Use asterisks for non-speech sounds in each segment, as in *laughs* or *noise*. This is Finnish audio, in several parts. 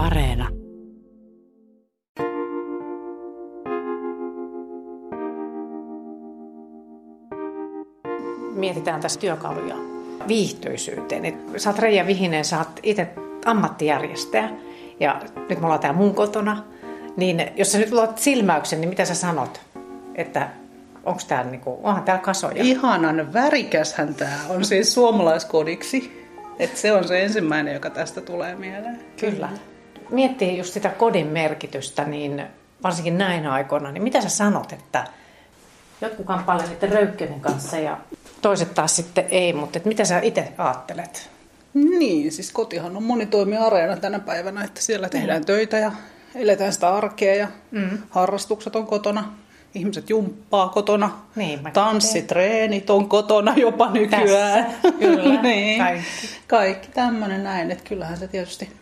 Areena. Mietitään tässä työkaluja viihtyisyyteen. Et sä oot Reija Vihinen, sä oot itse ammattijärjestäjä ja nyt me ollaan täällä mun kotona. Niin jos sä nyt luot silmäyksen, niin mitä sä sanot? Että onko täällä niinku, onhan täällä kasoja? Ihanan värikäshän tämä on siis suomalaiskodiksi. Et se on se ensimmäinen, joka tästä tulee mieleen. Kyllä. Miettii just sitä kodin merkitystä, niin varsinkin näin aikoina, niin mitä sä sanot, että jotkut kamppailevat röykköjen kanssa ja toiset taas sitten ei, mutta että mitä sä itse ajattelet? Niin, siis kotihan on monitoimiareena tänä päivänä, että siellä tehdään töitä ja eletään sitä arkea ja mm. harrastukset on kotona. Ihmiset jumppaa kotona, Niin, tanssitreenit on kotona jopa nykyään. Tässä, kyllä, *laughs* niin. kaikki. Kaikki tämmöinen näin, että kyllähän se tietysti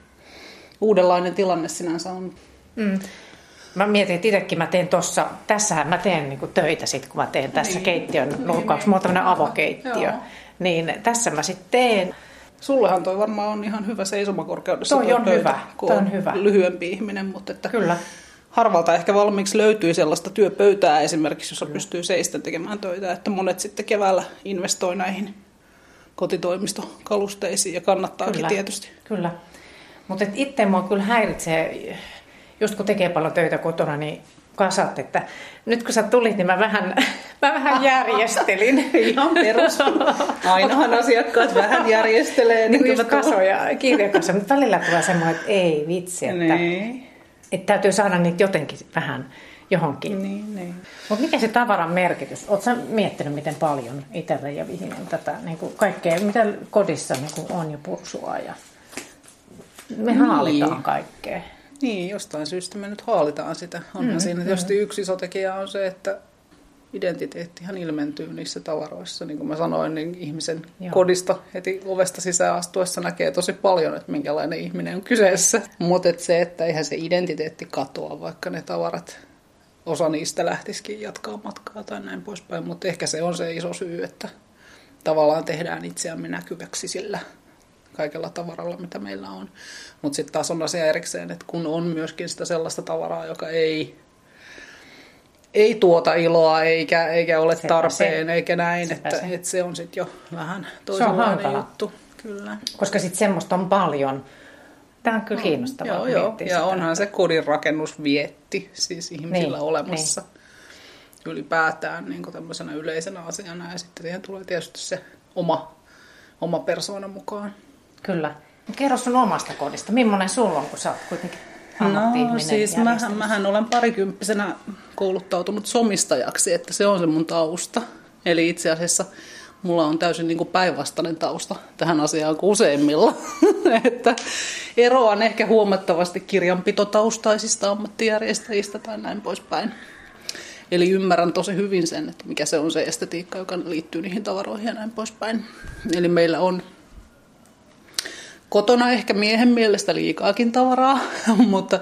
uudenlainen tilanne sinänsä on. Mm. Mä mietin, että itsekin mä teen tossa, tässähän mä teen niinku töitä sit, kun mä teen tässä Niin. keittiön nurkkauksessa. Mulla on tämmönen avokeittiö. Joo. Niin tässä mä sitten teen. Sullehan toi varmaan on ihan hyvä seisomakorkeudessa Toi tuo on pöytä, hyvä, toi on hyvä. lyhyempi ihminen, mutta että Kyllä. harvalta ehkä valmiiksi löytyy sellaista työpöytää esimerkiksi, jossa pystyy seistä tekemään töitä, että monet sitten keväällä investoi näihin kotitoimistokalusteisiin ja kannattaakin Kyllä. tietysti. Kyllä. Mutta itse mua kyllä häiritsee, just kun tekee paljon töitä kotona, niin kasat, että nyt kun sä tulit, niin mä vähän, *laughs* mä vähän järjestelin. *laughs* Ihan perus. Ainahan asiakkaat vähän järjestelee. niin kuin just mä tulen. kasoja, kirjakassa, mutta välillä tulee semmoinen, että ei vitsi, että, Niin, että täytyy saada niitä jotenkin vähän johonkin. niin, niin. Mutta mikä se tavaran merkitys? Oletko miettinyt, miten paljon itselle ja Vihinen tätä niin kuin kaikkea, mitä kodissa niin kuin on jo pursua ja me Niin. haalitaan kaikkea. Niin, jostain syystä me nyt haalitaan sitä. Onhan mm, siinä tietysti yksi iso tekijä on se, että identiteettihan ilmentyy niissä tavaroissa. Niin kuin mä sanoin, niin ihmisen. Joo. kodista heti ovesta sisään astuessa näkee tosi paljon, että minkälainen ihminen on kyseessä. Mutta et se, että eihän se identiteetti katoa, vaikka ne tavarat, osa niistä lähtisikin jatkaa matkaa tai näin poispäin. Mutta ehkä se on se iso syy, että tavallaan tehdään itseämme näkyväksi sillä kaikella tavaralla, mitä meillä on. Mutta sitten taas on asia erikseen, että kun on myöskin sitä sellaista tavaraa, joka ei, ei tuota iloa eikä, eikä ole Sepä tarpeen se. eikä näin, Sepä että, se. että se on sitten jo vähän toisenlainen hankala. juttu. Kyllä. Koska sitten semmoista on paljon. Tämä on kyllä kiinnostavaa. Joo, joo. Ja sitä. onhan se kodin rakennusvietti siis ihmisillä Niin, olemassa ylipäätään niin tämmöisenä yleisenä asiana. Ja sitten siihen tulee tietysti se oma, oma persoona mukaan. Kyllä. Kerro sun omasta kodista. Millainen sulla on, kun sä oot kuitenkin No siis mähän, mähän olen parikymppisenä kouluttautunut somistajaksi, että se on se mun tausta. Eli itse asiassa mulla on täysin niin kuin päinvastainen tausta tähän asiaan kuin useimmilla. *laughs* että eroan ehkä huomattavasti kirjanpitotaustaisista ammattijärjestäjistä tai näin poispäin. Eli ymmärrän tosi hyvin sen, että mikä se on se estetiikka, joka liittyy niihin tavaroihin ja näin poispäin. Eli meillä on kotona ehkä miehen mielestä liikaakin tavaraa, *laughs* mutta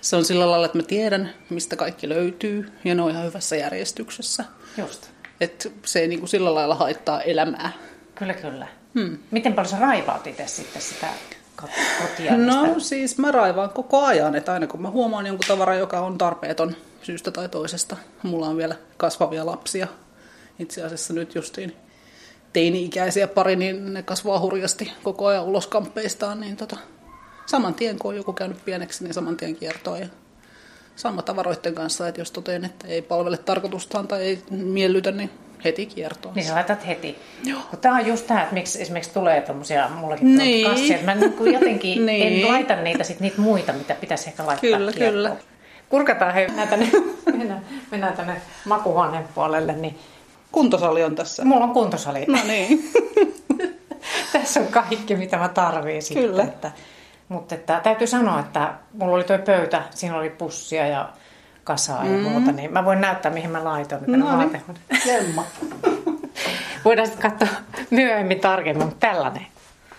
se on sillä lailla, että mä tiedän, mistä kaikki löytyy ja ne on ihan hyvässä järjestyksessä. Just. Että se ei niin kuin sillä lailla haittaa elämää. Kyllä, kyllä. Hmm. Miten paljon sä raivaat itse sitten sitä kot- kotia? No mistä- siis mä raivaan koko ajan, että aina kun mä huomaan jonkun tavaran, joka on tarpeeton syystä tai toisesta. Mulla on vielä kasvavia lapsia. Itse asiassa nyt justiin teini-ikäisiä pari, niin ne kasvaa hurjasti koko ajan ulos kamppeistaan. Niin tota, saman tien kun on joku käynyt pieneksi, niin saman tien kiertoa. Ja sama tavaroiden kanssa, että jos toteen, että ei palvele tarkoitustaan tai ei miellytä, niin heti kiertoa. Niin laitat heti. Joo. Tämä on just tämä, että miksi esimerkiksi tulee tuommoisia, mullakin Niin. *laughs* niin. kassia, mä niin kuin jotenkin Niin. en laita niitä sit niitä muita, mitä pitäisi ehkä laittaa Kyllä, kiertoon. kyllä. Kurkataan hei, mennään tänne, *laughs* mennään, mennään tänne makuhuoneen puolelle, niin Kuntosali on tässä. mulla on kuntosali. No niin. *laughs* Tässä on kaikki, mitä mä tarviin sitten. Kyllä. Että, mutta että, täytyy sanoa, että mulla oli tuo pöytä, siinä oli pussia ja kasaa ja muuta, niin mä voin näyttää, mihin mä laitoin. mitä No ne niin, lemma. *laughs* Voidaan sitten katsoa myöhemmin tarkemmin, mutta tällainen.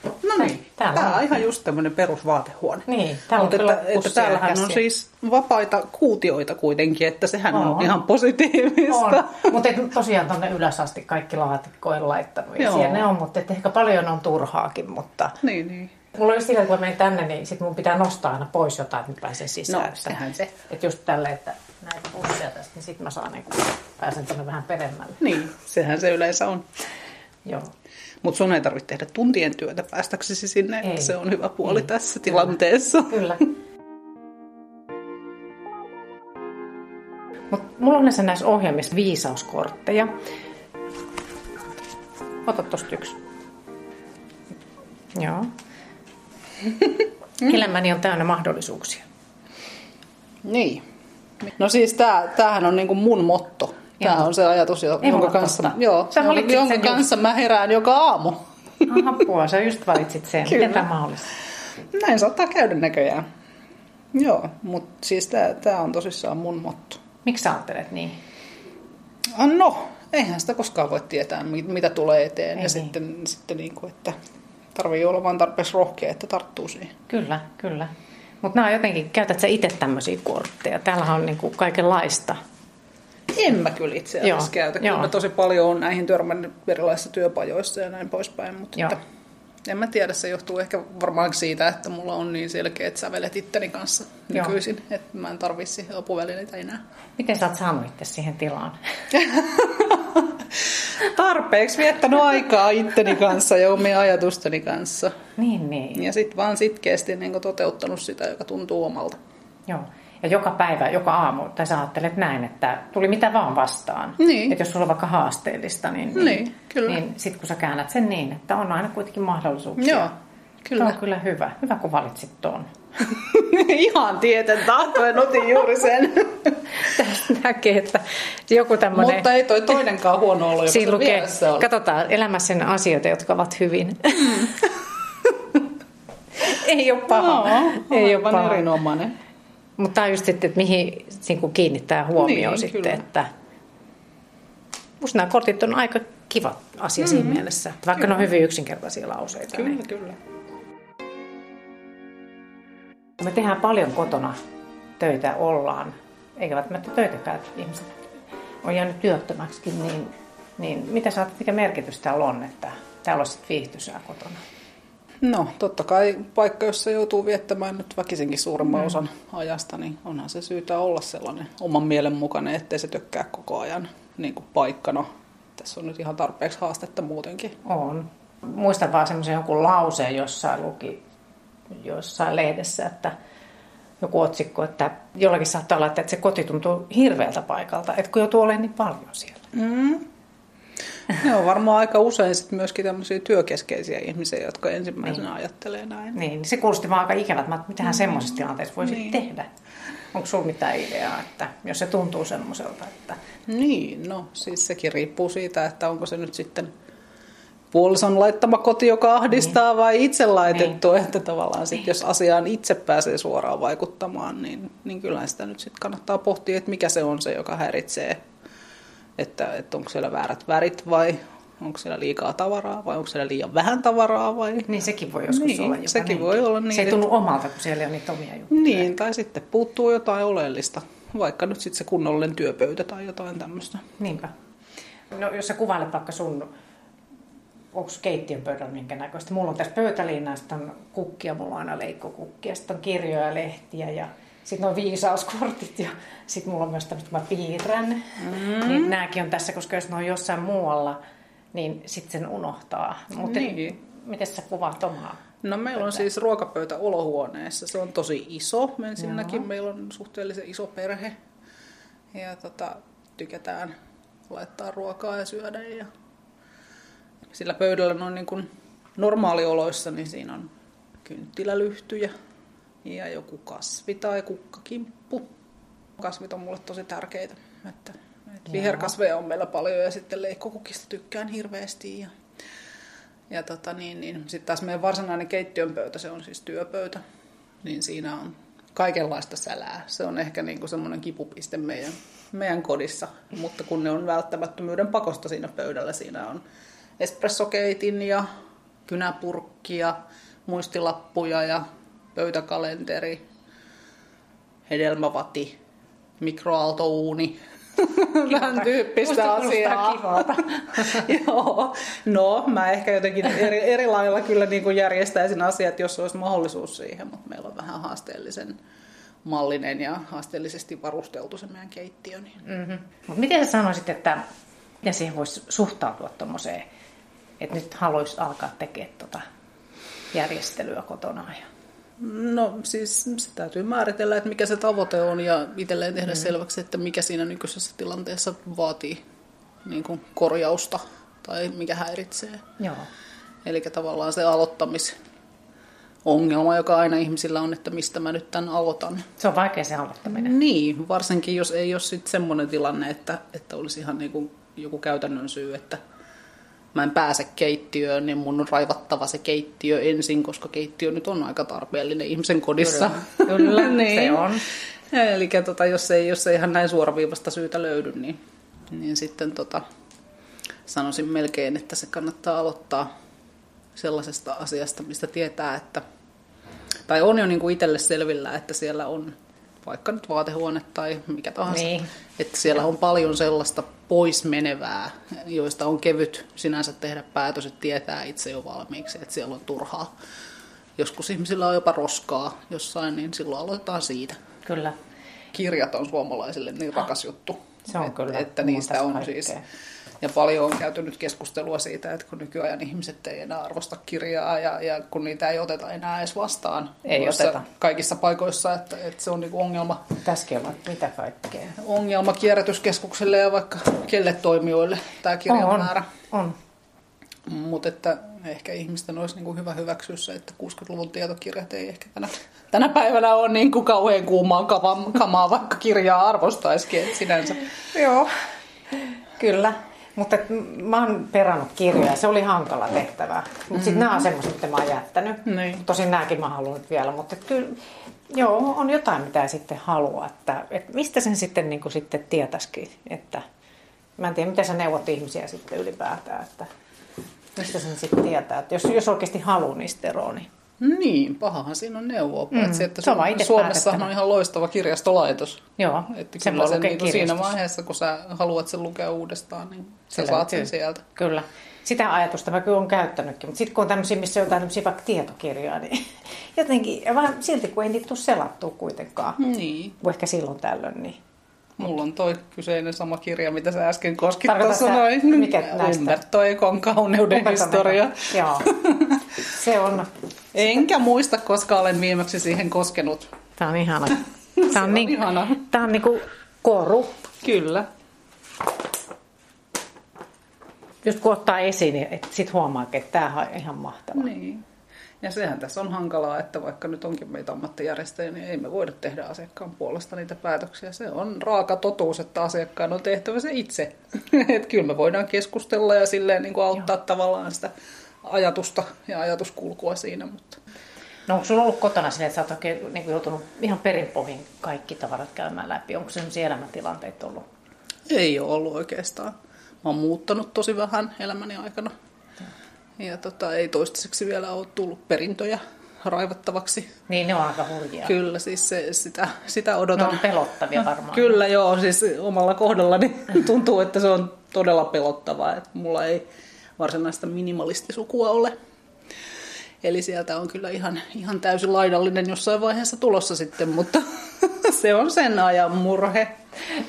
No niin, Täällä tämä on. on ihan just tämmöinen perusvaatehuone. Niin, täällä on Mutta kyllä että, että täällähän on käsiä. siis vapaita kuutioita kuitenkin, että sehän on, On. ihan positiivista. On, mutta tosiaan tuonne ylös asti kaikki laatikkoon laittanut. Ja siellä ne on, mutta et ehkä paljon on turhaakin, mutta Niin, niin. Mulla oli sillä, kun mä menen tänne, niin sit mun pitää nostaa aina pois jotain, että mä pääsen sisään. No, että, sehän se. Että just tälle, että näitä pusseja tästä, niin sit mä saan niin pääsen tänne vähän peremmälle. Niin, sehän se yleensä on. Joo. Mutta sun ei tarvitse tehdä tuntien työtä päästäksesi sinne, Ei. että se on hyvä puoli Ei. tässä Kyllä. tilanteessa. Kyllä. Mut mulla on näissä näissä ohjelmissa viisauskortteja. Ota tosta yksi. Joo. Elämäni on täynnä mahdollisuuksia. Niin. No siis tää, tämähän on niinku mun motto. Tämä Joo. on se ajatus, jo- jonka kanssa, totta. joo, Sä jonka, jonka just. kanssa mä herään joka aamu. Apua, sä just valitsit sen. Kyllä. Miten tämä mahdollista? Näin saattaa käydä näköjään. Joo, mutta siis tää, tää on tosissaan mun motto. Miksi sä ajattelet niin? Ah, No, eihän sitä koskaan voi tietää, mi- mitä tulee eteen. Ei ja niin. sitten, sitten niin kuin, että tarvii olla vaan tarpeeksi rohkea, että tarttuu siihen. Kyllä, kyllä. Mutta nämä on jotenkin, käytät sä itse tämmöisiä kortteja? Täällähän on niinku kaikenlaista. En mä kyllä itse asiassa Joo, käytä. Kyllä joo. mä tosi paljon on näihin törmännyt erilaisissa työpajoissa ja näin poispäin. Mutta Joo. että, en mä tiedä, se johtuu ehkä varmaan siitä, että mulla on niin selkeät sävelet itteni kanssa Joo. nykyisin, että mä en tarvii siihen apuvälineitä enää. Miten sä oot saanut itse siihen tilaan? *laughs* Tarpeeksi viettänyt aikaa itteni kanssa ja omien ajatusteni kanssa. Niin, niin. Ja sitten vaan sitkeästi niin toteuttanut sitä, joka tuntuu omalta. Joo. Ja joka päivä, joka aamu, tai sä ajattelet näin, että tuli mitä vaan vastaan. Niin. Että jos sulla on vaikka haasteellista, niin, Niin, kyllä. niin sit kun sä käännät sen niin, että on aina kuitenkin mahdollisuuksia. Joo, Kyllä. kyllä. on kyllä hyvä. Hyvä, kun valitsit tuon. *laughs* Ihan tieten tahtoen otin juuri sen. *laughs* Tästä näkee, että joku tämmöinen... Mutta ei toi toinenkaan huono ollut, joka lukee, vieressä oli. katsotaan elämässä ne asioita, jotka ovat hyvin. *laughs* ei ole paha. Joo, ei ole paha. erinomainen. Mutta tämä on just sitten, että mihin niin kuin kiinnittää huomioon Niin, sitten, kyllä. että musta nämä kortit on aika kiva asia mm-hmm. siinä mielessä. Vaikka ne on hyvin yksinkertaisia lauseita. Kyllä, Niin. kyllä. Me tehdään paljon kotona töitä, ollaan, eikä välttämättä töitäkään, että ihmiset on jäänyt työttömäksikin, niin, niin mitä sä mikä merkitys täällä on, että täällä olisi sitten viihtyisää kotona? No, totta kai paikka, jossa joutuu viettämään nyt väkisinkin suuremman mm. osan ajasta, niin onhan se syytä olla sellainen oman mielen mukainen, ettei se tökkää koko ajan niin kuin paikkana. Tässä on nyt ihan tarpeeksi haastetta muutenkin. On. Muistan vaan semmoisen jonkun lauseen jossain luki jossain lehdessä, että joku otsikko, että jollakin saattaa olla, että se koti tuntuu hirveältä paikalta, että kun joutuu olemaan niin paljon siellä. Mm. Ne on varmaan aika usein sit myöskin tämmöisiä työkeskeisiä ihmisiä, jotka ensimmäisenä niin. ajattelee näin. Niin, se kuulosti vaan aika ikävältä, että mitähän mm. semmoisessa tilanteessa voisi Niin. niin. tehdä. Onko sulla mitään ideaa, että jos se tuntuu semmoiselta, että Niin, no siis sekin riippuu siitä, että onko se nyt sitten puolison laittama koti, joka ahdistaa niin. vai itse laitettu. Niin. Että tavallaan sit, jos asiaan itse pääsee suoraan vaikuttamaan, niin, niin kyllä sitä nyt sitten kannattaa pohtia, että mikä se on se, joka häiritsee. Että, että onko siellä väärät värit vai onko siellä liikaa tavaraa vai onko siellä liian vähän tavaraa vai... niin sekin voi joskus Niin, olla jopa sekin niinkin. voi olla niin, Se ei että- tunnu omalta, kun siellä ole niitä omia juttuja. Niin, tai sitten puuttuu jotain oleellista, vaikka nyt sitten se kunnollinen työpöytä tai jotain tämmöistä. Niinpä. No, jos sä kuvailet vaikka sun, onko keittiön pöydällä minkä näköistä? Mulla on tässä pöytäliina, sitten on kukkia, mulla on aina leikkokukkia, sitten on kirjoja ja lehtiä ja sitten on viisauskortit ja sitten mulla on myös tämmöistä, kun mä piirrän. Mm. Niin nämäkin on tässä, koska jos ne on jossain muualla, niin sitten sen unohtaa. Mutta Niin. miten sä kuvaat omaa? No meillä on siis ruokapöytä olohuoneessa. Se on tosi iso. Ensinnäkin Joo. meillä on suhteellisen iso perhe. Ja tota, tykätään laittaa ruokaa ja syödä. Ja sillä pöydällä on niin kuin normaalioloissa, niin siinä on kynttilälyhtyjä ja joku kasvi tai kukkakimppu. Kasvit on mulle tosi tärkeitä. Että, että viherkasveja on meillä paljon ja sitten leikkokukista tykkään hirveästi. Ja ja tota, niin, niin. sitten taas meidän varsinainen keittiön pöytä, se on siis työpöytä, niin siinä on kaikenlaista sälää. Se on ehkä niin kuin semmoinen kipupiste meidän, meidän kodissa, mutta kun ne on välttämättömyyden pakosta siinä pöydällä, siinä on espressokeitin ja kynäpurkkia, muistilappuja ja pöytäkalenteri, hedelmävati, mikroaaltouuni, Vähän tyyppistä asiaa. *laughs* Joo, no mä ehkä jotenkin eri, eri lailla kyllä niin kuin järjestäisin asiat, jos olisi mahdollisuus siihen, mutta meillä on vähän haasteellisen mallinen ja haasteellisesti varusteltu se meidän keittiö. Niin. Mm-hmm. Mut miten sä sanoisit, että miten siihen voisi suhtautua tuommoiseen, että nyt haluaisi alkaa tekemään tuota järjestelyä kotona? Ja... No siis se täytyy määritellä, että mikä se tavoite on ja itselleen tehdä mm. selväksi, että mikä siinä nykyisessä tilanteessa vaatii niin kuin korjausta tai mikä häiritsee. Joo. Eli tavallaan se aloittamisongelma, joka aina ihmisillä on, että mistä mä nyt tämän aloitan. Se on vaikea se aloittaminen. Niin, varsinkin jos ei ole sitten semmoinen tilanne, että, että olisi ihan niin kuin joku käytännön syy, että mä en pääse keittiöön, niin mun on raivattava se keittiö ensin, koska keittiö nyt on aika tarpeellinen ihmisen kodissa. Kyllä, Kyllä *laughs* niin. se on. Eli tota, jos, ei, jos ei ihan näin suoraviivasta syytä löydy, niin, niin sitten tota, sanoisin melkein, että se kannattaa aloittaa sellaisesta asiasta, mistä tietää, että tai on jo niin kuin itselle selvillä, että siellä on vaikka nyt vaatehuone tai mikä tahansa, Niin. että siellä on paljon sellaista pois menevää, joista on kevyt sinänsä tehdä päätös, että tietää itse jo valmiiksi, että siellä on turhaa. Joskus ihmisillä on jopa roskaa jossain, niin silloin aloitetaan siitä. Kyllä. Kirjat on suomalaisille niin rakas juttu, Se on että, kyllä että niistä on kaikkea. siis. Ja paljon on käyty nyt keskustelua siitä, että kun nykyajan ihmiset ei enää arvosta kirjaa ja, ja kun niitä ei oteta enää edes vastaan Ei oteta. kaikissa paikoissa, että, että se on niin ongelma, Tässäkin on mitä kaikkea. ongelma kierrätyskeskukselle ja vaikka kelle toimijoille tämä kirjamäärä. On, on. Mutta että ehkä ihmisten olisi niin kuin hyvä hyväksyä se, että 60-luvun tietokirjat ei ehkä tänä, tänä päivänä ole niin kuin kauhean kuumaa kamaa, kamaa vaikka kirjaa arvostaisikin sinänsä. Joo, kyllä. Mutta mä oon perannut kirjoja, se oli hankala tehtävä. Mutta mm-hmm. sitten nämä on semmoiset, mitä mä oon jättänyt. Niin. Tosin nämäkin mä haluan nyt vielä, mutta kyllä, joo, on jotain, mitä sitten haluaa. Että, et mistä sen sitten, niin kuin sitten tietäisikin, että mä en tiedä, miten sä neuvot ihmisiä sitten ylipäätään, että mistä sen sitten tietää. Että jos, jos oikeasti haluaa niistä eroa, niin Niin, pahahan siinä on neuvoa. Mm, Paitsi, että se on Suomessa on ihan loistava kirjastolaitos. joo, Että sen kyllä se lukea niin siinä kirjastossa. vaiheessa, kun sä haluat sen lukea uudestaan, niin sä Se saat sen löytyy. sieltä. Kyllä. Sitä ajatusta mä kyllä olen käyttänytkin, mutta sitten kun on tämmöisiä, missä on jotain tämmöisiä vaikka tietokirjoja, niin *laughs* jotenkin, vaan silti kun ei niitä tule selattua kuitenkaan, Niin. ehkä silloin tällöin, niin Mulla on toi kyseinen sama kirja, mitä sä äsken koskit tuossa noin. mikä näistä? Umberto Ekon kauneuden Umberto historia. Joo. Se on, Enkä muista, koska olen viimeksi siihen koskenut. tää on ihana. *laughs* Tää on, on niin, ihana. tää on niinku koru. Kyllä. Just kun ottaa esiin, niin et sit huomaa, että tämähän on ihan mahtava. Niin. Ja sehän tässä on hankalaa, että vaikka nyt onkin meitä ammattijärjestöjä, niin ei me voida tehdä asiakkaan puolesta niitä päätöksiä. Se on raaka totuus, että asiakkaan on tehtävä se itse. *laughs* että kyllä me voidaan keskustella ja silleen niin kuin auttaa Joo. tavallaan sitä ajatusta ja ajatuskulkua siinä, mutta No onko sulla ollut kotona sinne, että sä oot oikein niin joutunut ihan perinpohjin kaikki tavarat käymään läpi? Onko sellaisia elämäntilanteita ollut? Ei ole ollut oikeastaan. Mä oon muuttanut tosi vähän elämäni aikana. Ja tota, ei toistaiseksi vielä ole tullut perintöjä raivattavaksi. Niin, ne on aika hurjia. Kyllä, siis se, sitä, sitä Ne odotan. on pelottavia varmaan. *laughs* Kyllä joo, siis omalla kohdallani *laughs* tuntuu, että se on todella pelottavaa, että mulla ei varsinaista minimalistisukua ole. Eli sieltä on kyllä ihan, ihan täysin laidallinen jossain vaiheessa tulossa sitten, mutta *laughs* se on sen ajan murhe.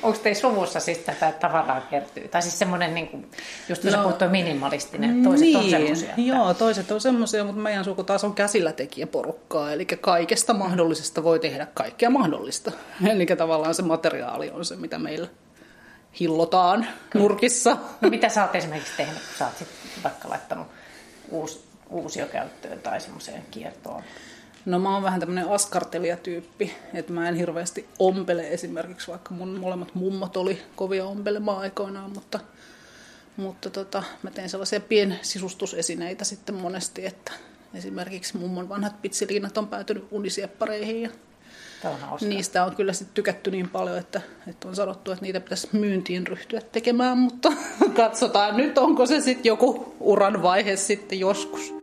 Onko teillä suvussa siis tätä tavaraa kertyy? Tai siis semmoinen, niin kuin, just no, sä No, puhut toi minimalistinen, toiset on semmoisia. että- Joo, toiset on semmoisia, mutta meidän suku taas on käsillä tekijäporukkaa, eli kaikesta mahdollisesta voi tehdä kaikkea mahdollista. *laughs* Eli tavallaan se materiaali on se, mitä meillä hillotaan nurkissa. No mitä sä oot esimerkiksi tehnyt, kun sä oot sit vaikka laittanut uus, uusiokäyttöön tai semmoiseen kiertoon? No mä oon vähän tämmönen askartelijatyyppi, että mä en hirveästi ompele esimerkiksi, vaikka mun molemmat mummot oli kovia ompelemaan aikoinaan, mutta, mutta tota, mä teen sellaisia piensisustusesineitä sitten monesti, että esimerkiksi mummon vanhat pitsiliinat on päätynyt unisieppareihin ja on niistä on kyllä sitten tykätty niin paljon, että, että on sanottu, että niitä pitäisi myyntiin ryhtyä tekemään, mutta *laughs* katsotaan nyt, onko se sitten joku uran vaihe sitten joskus.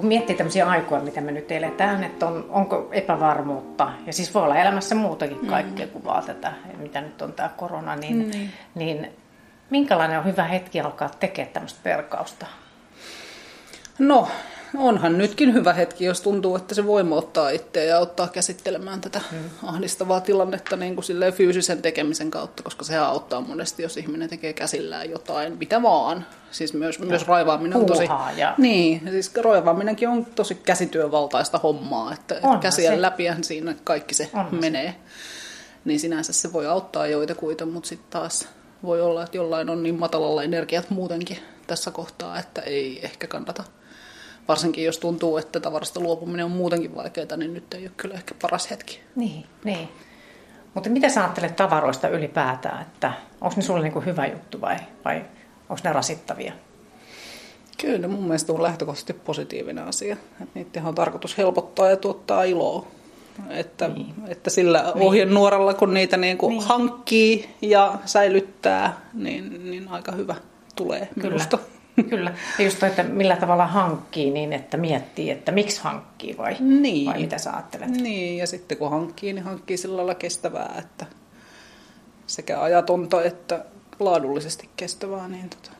Kun miettii tämmöisiä aikoja, mitä me nyt eletään, että on, onko epävarmuutta, ja siis voi olla elämässä muutakin mm. kaikkea kuin vaan tätä, mitä nyt on tämä korona, niin, mm. niin minkälainen on hyvä hetki alkaa tekemään tämmöistä perkausta? No, onhan nytkin hyvä hetki, jos tuntuu, että se voimauttaa itseä ja auttaa käsittelemään tätä hmm. ahdistavaa tilannetta niin kuin fyysisen tekemisen kautta, koska se auttaa monesti, jos ihminen tekee käsillään jotain, mitä vaan. Siis myös, ja myös raivaaminen on tosi... Ja... Niin, siis raivaaminenkin on tosi käsityövaltaista hommaa, että Onhan käsien se. läpihän siinä kaikki se Onhan menee. Se. Niin sinänsä se voi auttaa joitakuita, mutta sitten taas voi olla, että jollain on niin matalalla energiat muutenkin tässä kohtaa, että ei ehkä kannata varsinkin jos tuntuu, että tavarasta luopuminen on muutenkin vaikeaa, niin nyt ei ole kyllä ehkä paras hetki. Niin, niin. Mutta mitä sä ajattelet tavaroista ylipäätään, että onko ne sulle niin hyvä juttu vai, vai onko ne rasittavia? Kyllä mun mielestä on lähtökohtaisesti positiivinen asia. Että niiden on tarkoitus helpottaa ja tuottaa iloa. Että, niin. että sillä niin. ohjenuoralla, kun niitä niin kuin niin. hankkii ja säilyttää, niin, niin aika hyvä tulee Kyllä. minusta. *laughs* Kyllä. Ja just toi, että millä tavalla hankkii niin, että miettii, että miksi hankkii vai, niin. vai mitä sä ajattelet? Niin, ja sitten kun hankkii, niin hankkii sillä lailla kestävää, että sekä ajatonta että laadullisesti kestävää, niin tota,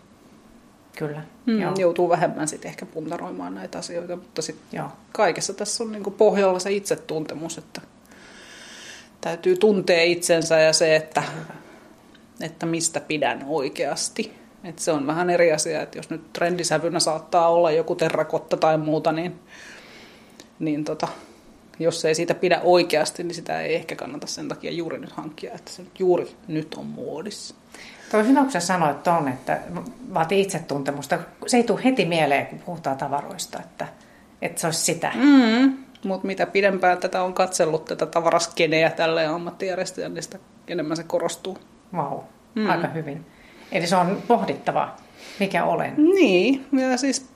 Kyllä. Mm, joo. joutuu vähemmän sitten ehkä puntaroimaan näitä asioita, mutta sitten kaikessa tässä on niinku pohjalla se itsetuntemus, että täytyy tuntea itsensä ja se, että, että mistä pidän oikeasti. Et se on vähän eri asia, että jos nyt trendisävynä saattaa olla joku terrakotta tai muuta, niin, niin tota, jos ei siitä pidä oikeasti, niin sitä ei ehkä kannata sen takia juuri nyt hankkia, että se juuri nyt on muodissa. Tuo hyvä, kun sä sanoit että vaatii itsetuntemusta. Se ei tule heti mieleen, kun puhutaan tavaroista, että, että se olisi sitä. Mm, mutta mitä pidempään tätä on katsellut, tätä tavaraskeneä tälle ammattijärjestöjä, niin sitä enemmän se korostuu. Vau, wow, mm. aika hyvin. Eli se on pohdittava, mikä olen. Niin, ja siis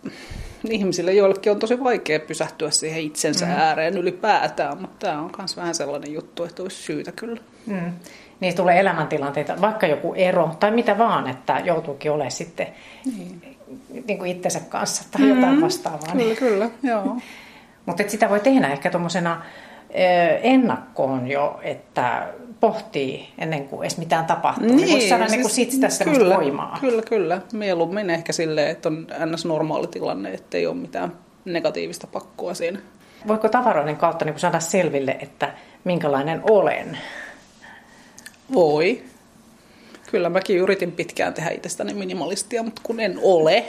ihmisille joillekin on tosi vaikea pysähtyä siihen itsensä mm. ääreen ylipäätään, mutta tämä on myös vähän sellainen juttu, että olisi syytä kyllä. Mm. Niin tulee elämäntilanteita, vaikka joku ero tai mitä vaan, että joutuukin olemaan sitten niin. Niin kuin itsensä kanssa tai mm. jotain vastaavaa. Kyllä, niin. kyllä, joo. *laughs* Mutta sitä voi tehdä ehkä tuommoisena ennakkoon jo, että pohtii ennen kuin edes mitään tapahtuu. Niin, niin voisi saada siis, niin sit tästä kyllä, voimaa. Kyllä, kyllä. Mieluummin ehkä silleen, että on ns. normaali tilanne, että ei ole mitään negatiivista pakkoa siinä. Voiko tavaroiden kautta niin saada selville, että minkälainen olen? Voi. Kyllä mäkin yritin pitkään tehdä itsestäni minimalistia, mutta kun en ole,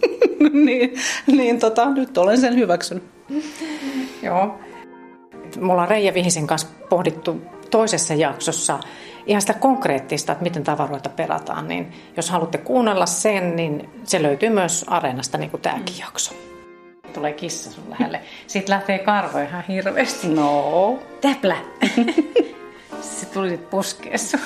*laughs* niin, niin tota, nyt olen sen hyväksyn. Joo. Me ollaan Reija Vihisen kanssa pohdittu toisessa jaksossa ihan sitä konkreettista, että miten tavaroita perataan, niin jos haluatte kuunnella sen, niin se löytyy myös Areenasta, niin kuin tämäkin jakso. Tulee kissa sun lähelle. Sitten lähtee karvo ihan hirveästi. No. Täplä. *laughs* se tuli puskeessa.